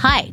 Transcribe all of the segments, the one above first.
Hi,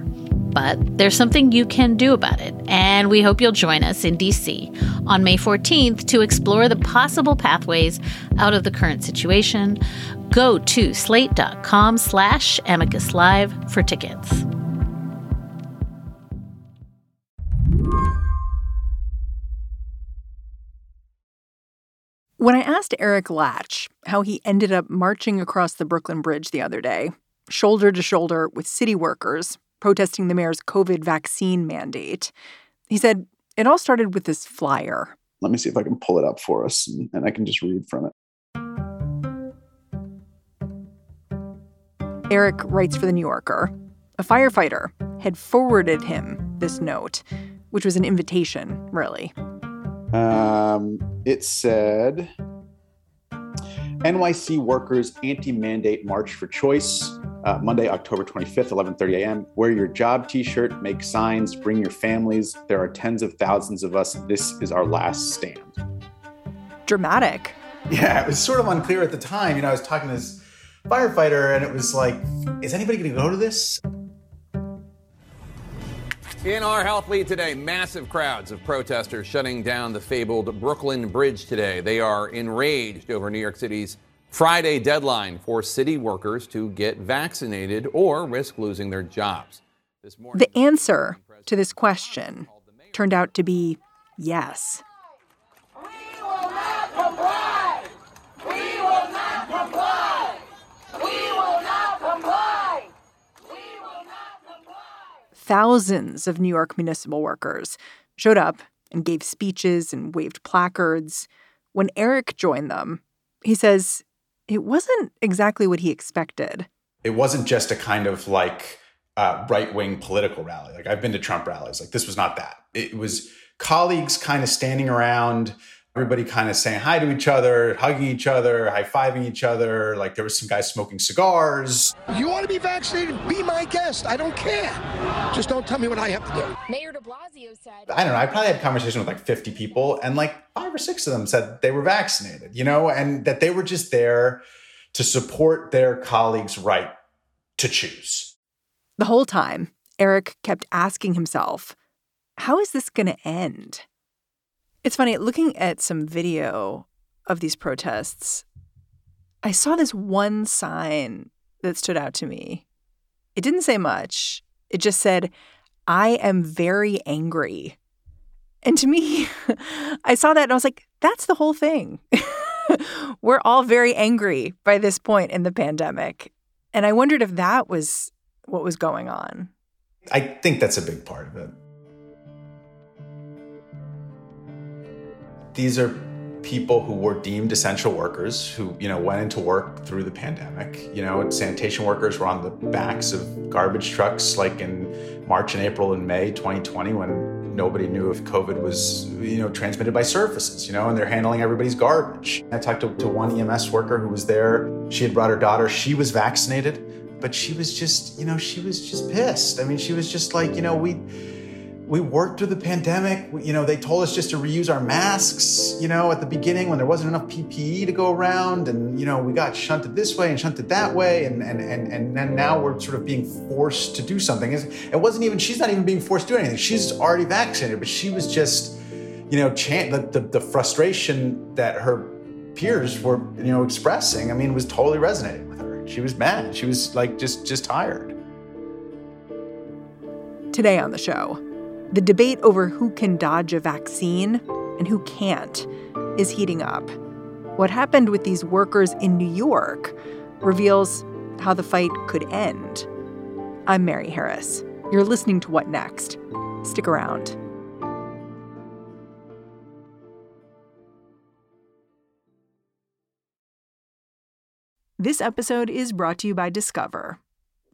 But there's something you can do about it, and we hope you'll join us in DC on May 14th to explore the possible pathways out of the current situation. Go to slate.com slash amicus live for tickets. When I asked Eric Lach how he ended up marching across the Brooklyn Bridge the other day, shoulder to shoulder with city workers protesting the mayor's COVID vaccine mandate, he said it all started with this flyer. Let me see if I can pull it up for us and, and I can just read from it. Eric writes for The New Yorker. A firefighter had forwarded him this note, which was an invitation, really. Um, it said NYC workers anti-mandate march for choice. Uh, Monday, October 25th, 11:30 a.m. Wear your job T-shirt, make signs, bring your families. There are tens of thousands of us. This is our last stand. Dramatic. Yeah, it was sort of unclear at the time. You know, I was talking to this firefighter, and it was like, is anybody going to go to this? In our health lead today, massive crowds of protesters shutting down the fabled Brooklyn Bridge today. They are enraged over New York City's Friday deadline for city workers to get vaccinated or risk losing their jobs. the answer to this question turned out to be yes. thousands of New York municipal workers showed up and gave speeches and waved placards. When Eric joined them, he says it wasn't exactly what he expected. It wasn't just a kind of like uh, right wing political rally. Like I've been to Trump rallies. Like this was not that. It was colleagues kind of standing around everybody kind of saying hi to each other, hugging each other, high fiving each other. Like there was some guys smoking cigars. You want to be vaccinated? Be my guest. I don't care. Just don't tell me what I have to do. Mayor de Blasio said. I don't know. I probably had a conversation with like 50 people, and like five or six of them said they were vaccinated, you know, and that they were just there to support their colleagues' right to choose. The whole time, Eric kept asking himself, how is this going to end? It's funny, looking at some video of these protests, I saw this one sign that stood out to me. It didn't say much, it just said, I am very angry. And to me, I saw that and I was like, that's the whole thing. We're all very angry by this point in the pandemic. And I wondered if that was what was going on. I think that's a big part of it. These are people who were deemed essential workers who you know went into work through the pandemic. You know sanitation workers were on the backs of garbage trucks like in march and april and may 2020 when nobody knew if covid was you know transmitted by surfaces you know and they're handling everybody's garbage. I talked to, to one ems worker who was there. She had brought her daughter. She was vaccinated but she was just you know she was just pissed. I mean she was just like you know we we worked through the pandemic. You know, they told us just to reuse our masks, you know, at the beginning when there wasn't enough PPE to go around. And, you know, we got shunted this way and shunted that way. And, and, and, and then now we're sort of being forced to do something. It wasn't even, she's not even being forced to do anything. She's already vaccinated, but she was just, you know, chant, the, the, the frustration that her peers were, you know, expressing, I mean, was totally resonating with her. She was mad. She was like just, just tired. Today on the show, the debate over who can dodge a vaccine and who can't is heating up. What happened with these workers in New York reveals how the fight could end. I'm Mary Harris. You're listening to What Next? Stick around. This episode is brought to you by Discover.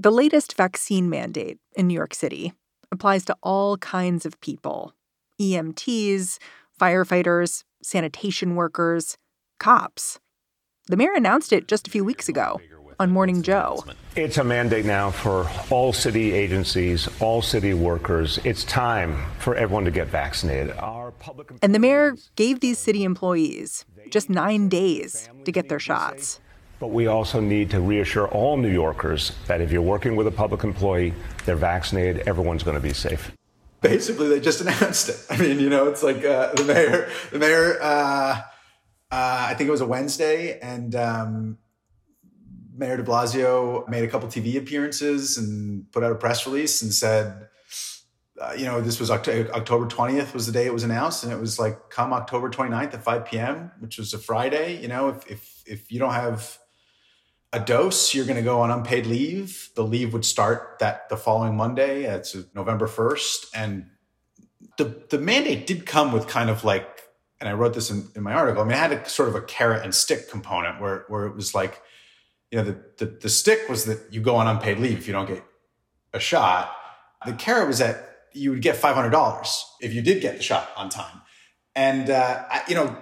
The latest vaccine mandate in New York City applies to all kinds of people EMTs, firefighters, sanitation workers, cops. The mayor announced it just a few weeks ago on Morning Joe. It's a mandate now for all city agencies, all city workers. It's time for everyone to get vaccinated. Our public And the mayor gave these city employees just nine days to get their shots. But we also need to reassure all New Yorkers that if you're working with a public employee, they're vaccinated, everyone's going to be safe. Basically, they just announced it. I mean, you know, it's like uh, the mayor, the mayor, uh, uh, I think it was a Wednesday, and um, Mayor de Blasio made a couple TV appearances and put out a press release and said, uh, you know, this was October, October 20th was the day it was announced. And it was like, come October 29th at 5 p.m., which was a Friday, you know, if, if, if you don't have a dose, you're going to go on unpaid leave. The leave would start that the following Monday. Uh, it's November 1st. And the, the mandate did come with kind of like, and I wrote this in, in my article. I mean, it had a sort of a carrot and stick component where, where it was like, you know, the, the, the stick was that you go on unpaid leave if you don't get a shot. The carrot was that you would get $500 if you did get the shot on time. And, uh, I, you know,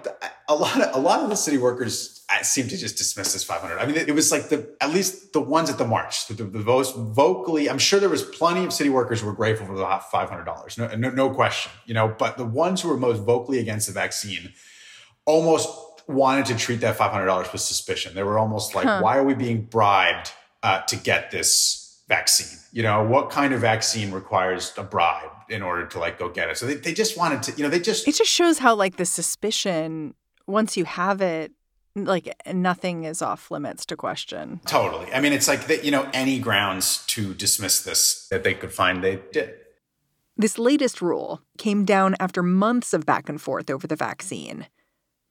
a lot of, a lot of the city workers seem to just dismiss this 500. I mean, it, it was like the, at least the ones at the march, the, the, most vocally, I'm sure there was plenty of city workers who were grateful for the $500. No, no, no question, you know, but the ones who were most vocally against the vaccine almost wanted to treat that $500 with suspicion. They were almost like, huh. why are we being bribed uh, to get this vaccine? You know, what kind of vaccine requires a bribe in order to like go get it? So they, they just wanted to, you know, they just. It just shows how like the suspicion, once you have it, like nothing is off limits to question. Totally. I mean, it's like that, you know, any grounds to dismiss this that they could find, they did. This latest rule came down after months of back and forth over the vaccine.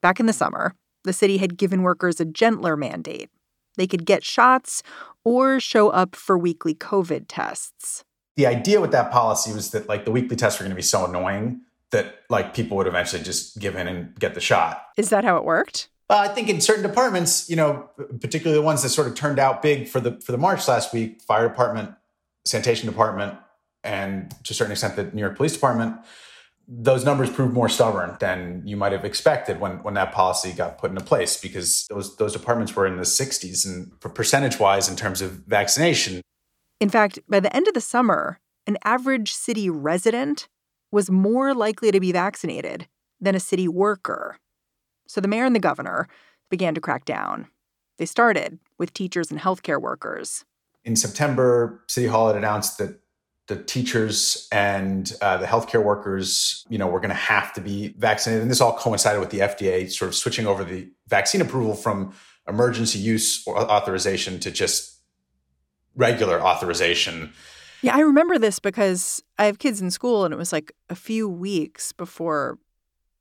Back in the summer, the city had given workers a gentler mandate. They could get shots or show up for weekly COVID tests. The idea with that policy was that like the weekly tests were going to be so annoying that like people would eventually just give in and get the shot. Is that how it worked? Uh, I think in certain departments, you know, particularly the ones that sort of turned out big for the for the march last week, fire department, sanitation department, and to a certain extent the New York Police Department, those numbers proved more stubborn than you might have expected when, when that policy got put into place because those those departments were in the 60s and percentage wise in terms of vaccination. In fact, by the end of the summer, an average city resident was more likely to be vaccinated than a city worker. So the mayor and the governor began to crack down. They started with teachers and healthcare workers. In September, City Hall had announced that the teachers and uh, the healthcare workers, you know, were going to have to be vaccinated. And this all coincided with the FDA sort of switching over the vaccine approval from emergency use authorization to just regular authorization. Yeah, I remember this because I have kids in school and it was like a few weeks before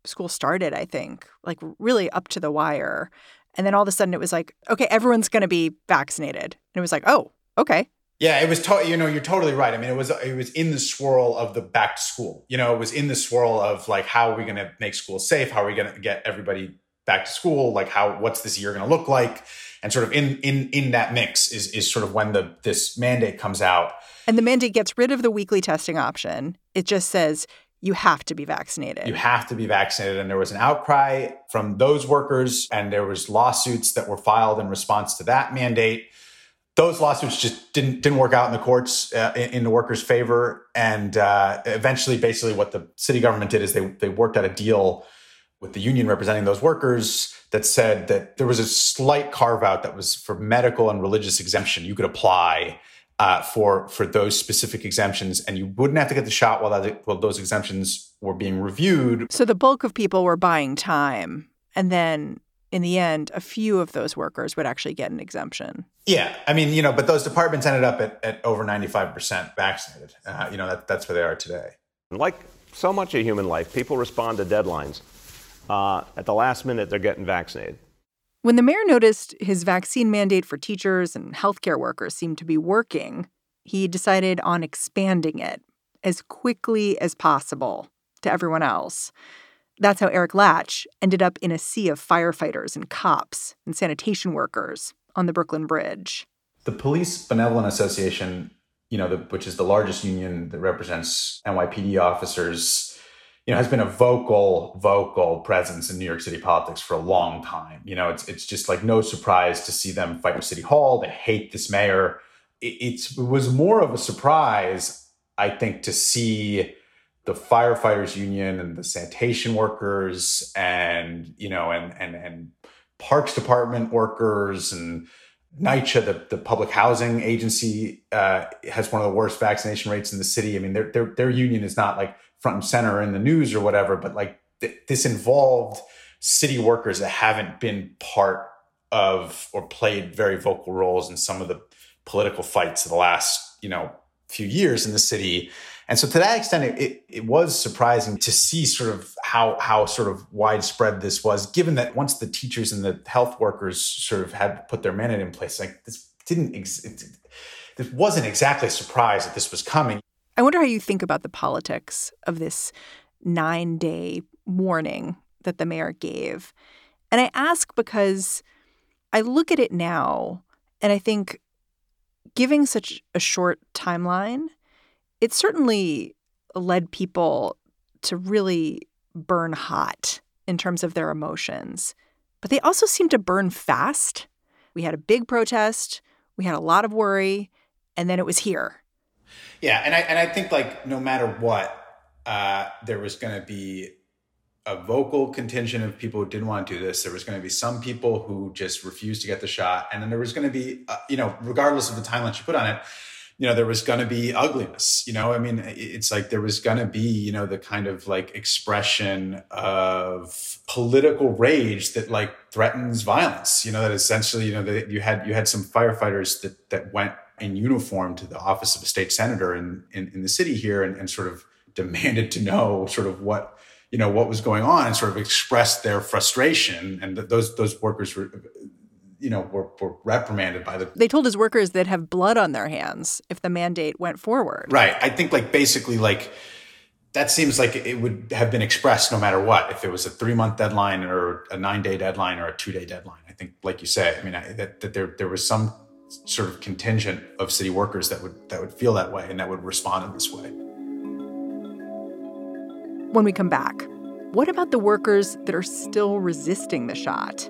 school started, I think, like really up to the wire. And then all of a sudden it was like, okay, everyone's going to be vaccinated. And it was like, oh, okay. Yeah, it was. To- you know, you're totally right. I mean, it was it was in the swirl of the back to school. You know, it was in the swirl of like, how are we going to make school safe? How are we going to get everybody back to school? Like, how what's this year going to look like? And sort of in in in that mix is is sort of when the this mandate comes out. And the mandate gets rid of the weekly testing option. It just says you have to be vaccinated. You have to be vaccinated. And there was an outcry from those workers, and there was lawsuits that were filed in response to that mandate those lawsuits just didn't didn't work out in the courts uh, in, in, the workers' favor, and uh, eventually, basically, what the city government did is they they worked out a deal with the union representing those workers that said that there was a slight carve out that was for medical and religious exemption. You could apply uh, for for those specific exemptions, and you wouldn't have to get the shot while that while those exemptions were being reviewed. So the bulk of people were buying time, and then in the end, a few of those workers would actually get an exemption. Yeah, I mean, you know, but those departments ended up at, at over ninety five percent vaccinated. Uh, you know, that, that's where they are today. Like so much of human life, people respond to deadlines. Uh, at the last minute, they're getting vaccinated. When the mayor noticed his vaccine mandate for teachers and healthcare workers seemed to be working, he decided on expanding it as quickly as possible to everyone else. That's how Eric Lach ended up in a sea of firefighters and cops and sanitation workers on the Brooklyn Bridge. The Police Benevolent Association, you know, the, which is the largest union that represents NYPD officers, you know, has been a vocal, vocal presence in New York City politics for a long time. You know, it's it's just like no surprise to see them fight with City Hall. They hate this mayor. It, it was more of a surprise, I think, to see the firefighters union and the sanitation workers and you know and and and parks department workers and NYCHA, the, the public housing agency, uh, has one of the worst vaccination rates in the city. I mean, their, their, their union is not like front and center in the news or whatever, but like th- this involved city workers that haven't been part of or played very vocal roles in some of the political fights of the last, you know, few years in the city. And so to that extent, it, it, it, was surprising to see sort of how, how sort of widespread this was, given that once the teachers and the health workers sort of had put their mandate in place, like this didn't, ex- it, this wasn't exactly a surprise that this was coming. I wonder how you think about the politics of this nine day warning that the mayor gave. And I ask because I look at it now and I think giving such a short timeline it certainly led people to really burn hot in terms of their emotions. But they also seemed to burn fast. We had a big protest, we had a lot of worry, and then it was here. Yeah, and I and I think like no matter what, uh, there was going to be a vocal contingent of people who didn't want to do this. There was going to be some people who just refused to get the shot, and then there was going to be, uh, you know, regardless of the timeline you put on it, you know, there was going to be ugliness. You know, I mean, it's like there was going to be, you know, the kind of like expression of political rage that like threatens violence. You know, that essentially, you know, that you had you had some firefighters that that went in uniform to the office of a state senator in in, in the city here and, and sort of demanded to know sort of what you know what was going on and sort of expressed their frustration and those those workers were you know, were, were reprimanded by the. They told his workers they'd have blood on their hands if the mandate went forward. Right. I think, like, basically, like, that seems like it would have been expressed no matter what, if it was a three month deadline or a nine day deadline or a two day deadline. I think, like you say, I mean, I, that, that there there was some sort of contingent of city workers that would that would feel that way and that would respond in this way. When we come back, what about the workers that are still resisting the shot?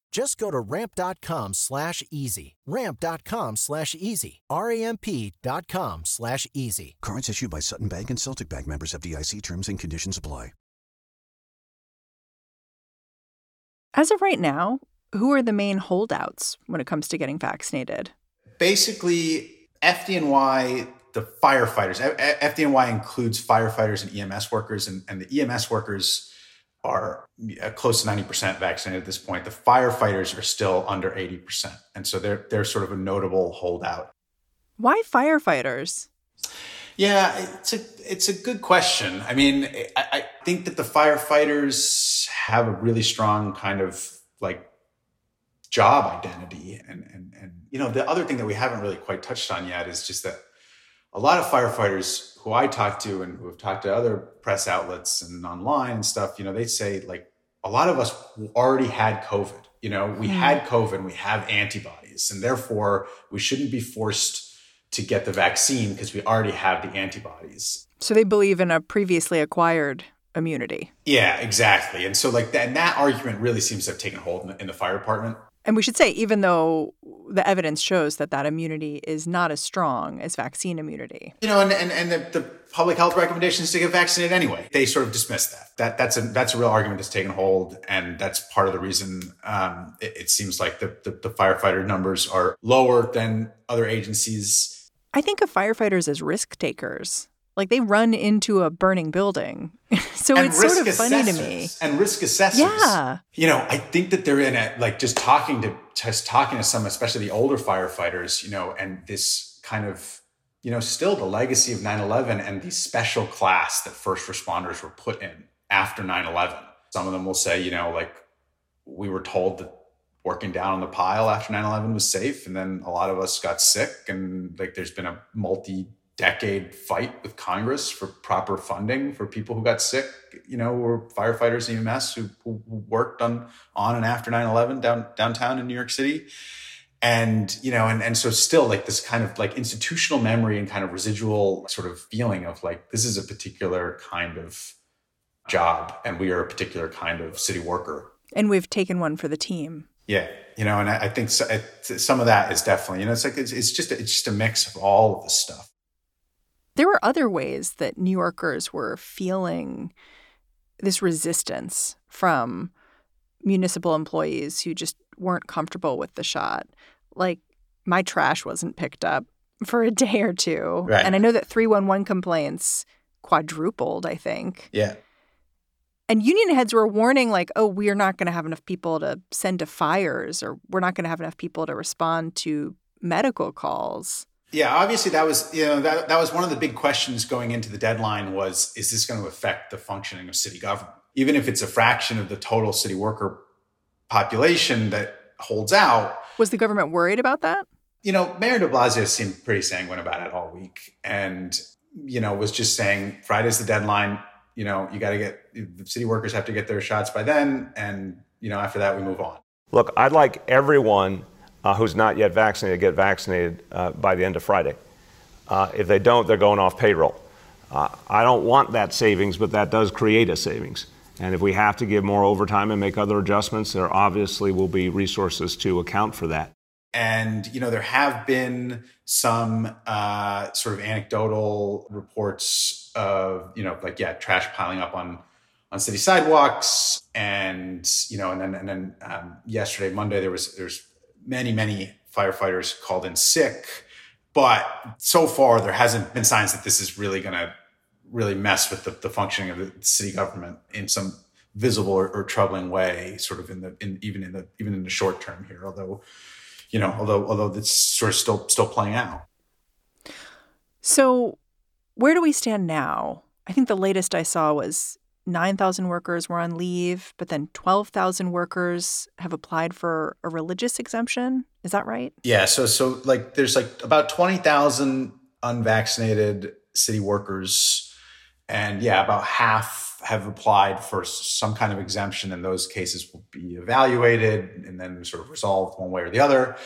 Just go to ramp.com slash easy. Ramp.com slash easy. R-A-M-P.com slash easy. Cards issued by Sutton Bank and Celtic Bank members FDIC terms and conditions apply. As of right now, who are the main holdouts when it comes to getting vaccinated? Basically, FDNY the firefighters. FDNY includes firefighters and EMS workers, and, and the EMS workers are close to 90% vaccinated at this point. The firefighters are still under 80%. And so they're they're sort of a notable holdout. Why firefighters? Yeah, it's a it's a good question. I mean, I, I think that the firefighters have a really strong kind of like job identity and and and you know the other thing that we haven't really quite touched on yet is just that a lot of firefighters who I talk to and who have talked to other press outlets and online and stuff, you know, they say like a lot of us already had COVID. You know, we mm. had COVID, we have antibodies, and therefore we shouldn't be forced to get the vaccine because we already have the antibodies. So they believe in a previously acquired immunity. Yeah, exactly. And so like that, and that argument really seems to have taken hold in the, in the fire department. And we should say, even though the evidence shows that that immunity is not as strong as vaccine immunity. You know, and, and, and the, the public health recommendations to get vaccinated anyway. They sort of dismiss that. That that's a that's a real argument that's taken hold, and that's part of the reason um, it, it, seems like the, the, the firefighter numbers are lower than other agencies. I think of firefighters as risk takers. Like they run into a burning building. so and it's sort of funny to me. And risk assessors. Yeah. You know, I think that they're in it, like just talking to just talking to some, especially the older firefighters, you know, and this kind of, you know, still the legacy of 9-11 and the special class that first responders were put in after 9-11. Some of them will say, you know, like we were told that working down on the pile after 9-11 was safe. And then a lot of us got sick and like there's been a multi decade fight with Congress for proper funding for people who got sick, you know, were firefighters and EMS who, who worked on on and after 9-11 down downtown in New York City. And, you know, and, and so still like this kind of like institutional memory and kind of residual sort of feeling of like this is a particular kind of job and we are a particular kind of city worker. And we've taken one for the team. Yeah, you know, and I, I think so, it, some of that is definitely, you know, it's like it's, it's just it's just a mix of all of this stuff. There were other ways that New Yorkers were feeling this resistance from municipal employees who just weren't comfortable with the shot. Like my trash wasn't picked up for a day or two. Right. And I know that 311 complaints quadrupled, I think. Yeah. And union heads were warning, like, oh, we're not going to have enough people to send to fires, or we're not going to have enough people to respond to medical calls. Yeah, obviously that was you know that that was one of the big questions going into the deadline was is this going to affect the functioning of city government? Even if it's a fraction of the total city worker population that holds out. Was the government worried about that? You know, Mayor de Blasio seemed pretty sanguine about it all week and you know was just saying Friday's the deadline, you know, you got to get the city workers have to get their shots by then and you know after that we move on. Look, I'd like everyone uh, who's not yet vaccinated get vaccinated uh, by the end of Friday. Uh, if they don't, they're going off payroll. Uh, I don't want that savings, but that does create a savings. And if we have to give more overtime and make other adjustments, there obviously will be resources to account for that. And you know there have been some uh, sort of anecdotal reports of you know like yeah trash piling up on on city sidewalks and you know and then and then um, yesterday Monday there was there's many, many firefighters called in sick. But so far, there hasn't been signs that this is really going to really mess with the, the, functioning of the city government in some visible or, or, troubling way, sort of in the in, even in the even in the short term here. Although, you know, although although it's sort of still still playing out. So, where do we stand now? I think the latest I saw was 9,000 workers were on leave, but then 12,000 workers have applied for a religious exemption. Is that right? Yeah. So, so like there's like about 20,000 unvaccinated city workers. And yeah, about half have applied for some kind of exemption, and those cases will be evaluated and then sort of resolved one way or the other.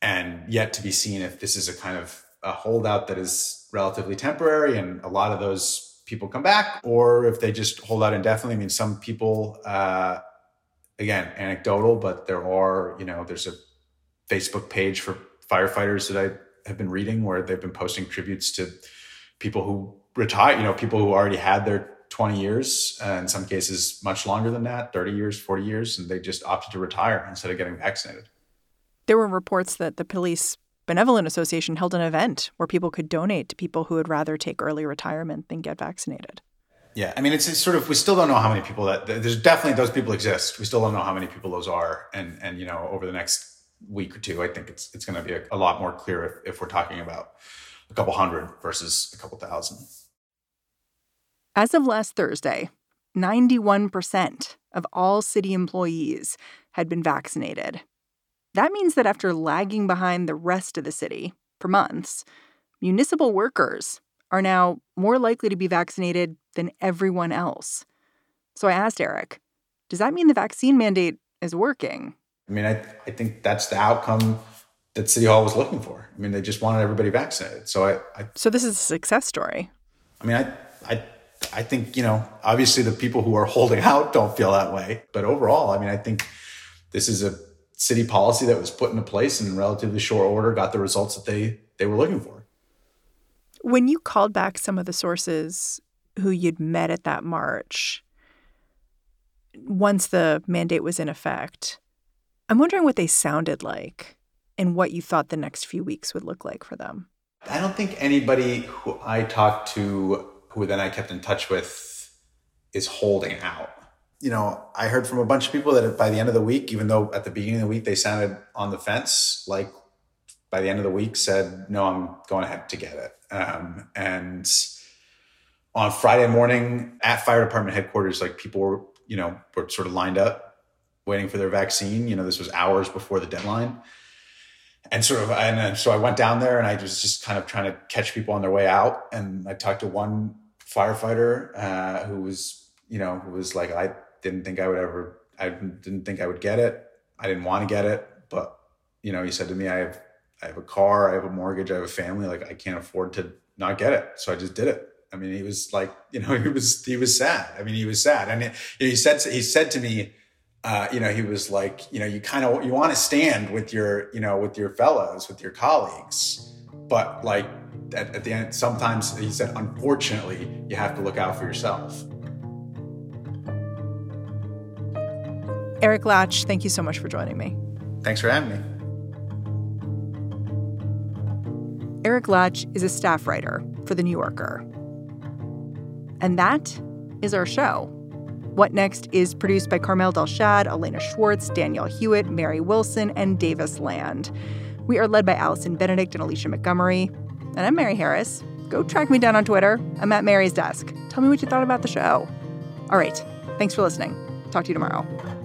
And yet to be seen if this is a kind of a holdout that is relatively temporary. And a lot of those people come back or if they just hold out indefinitely. I mean, some people, uh, again, anecdotal, but there are, you know, there's a Facebook page for firefighters that I have been reading where they've been posting tributes to people who retire, you know, people who already had their 20 years, uh, in some cases much longer than that, 30 years, 40 years, and they just opted to retire instead of getting vaccinated. There were reports that the police Benevolent Association held an event where people could donate to people who would rather take early retirement than get vaccinated. Yeah, I mean, it's, it's, sort of we still don't know how many people that there's definitely those people exist. We still don't know how many people those are, and and you know over the next week or two, I think it's it's going to be a, a, lot more clear if, if we're talking about a couple hundred versus a couple thousand. As of last Thursday, 91% of all city employees had been vaccinated. That means that after lagging behind the rest of the city for months, municipal workers are now more likely to be vaccinated than everyone else. So I asked Eric, does that mean the vaccine mandate is working? I mean, I, I think that's the outcome that City Hall was looking for. I mean, they just wanted everybody vaccinated. So I, I So this is a success story. I mean, I I I think, you know, obviously the people who are holding out don't feel that way. But overall, I mean, I think this is a city policy that was put into place in relatively short order, got the results that they they were looking for. When you called back some of the sources who you'd met at that march, once the mandate was in effect, I'm wondering what they sounded like and what you thought the next few weeks would look like for them. I don't think anybody who I talked to, who then I kept in touch with, is holding out. You know, I heard from a bunch of people that by the end of the week, even though at the beginning of the week they sounded on the fence, like by the end of the week said, no, I'm going ahead to get it. Um, and on Friday morning at fire department headquarters, like people were, you know, were sort of lined up waiting for their vaccine. You know, this was hours before the deadline. And sort of, and so I went down there and I was just kind of trying to catch people on their way out. And I talked to one firefighter uh, who was, you know, who was like, I didn't think I would ever, I didn't think I would get it. I didn't want to get it, but you know, he said to me, I have I have a car, I have a mortgage, I have a family. Like I can't afford to not get it. So I just did it. I mean, he was like, you know, he was he was sad. I mean, he was sad, and he said he said to me, uh, you know, he was like, you know, you kind of you want to stand with your, you know, with your fellows, with your colleagues, but like at, at the end, sometimes he said, unfortunately, you have to look out for yourself. Eric Lach, thank you so much for joining me. Thanks for having me. Eric Lach is a staff writer for The New Yorker. And that is our show. What Next is produced by Carmel Delshad, Elena Schwartz, Danielle Hewitt, Mary Wilson, and Davis Land. We are led by Allison Benedikt and Alicia Montgomery. And I'm Mary Harris. Go track me down on Twitter. I'm at Mary's desk. Tell me what you thought about the show. All right. Thanks for listening. Talk to you tomorrow.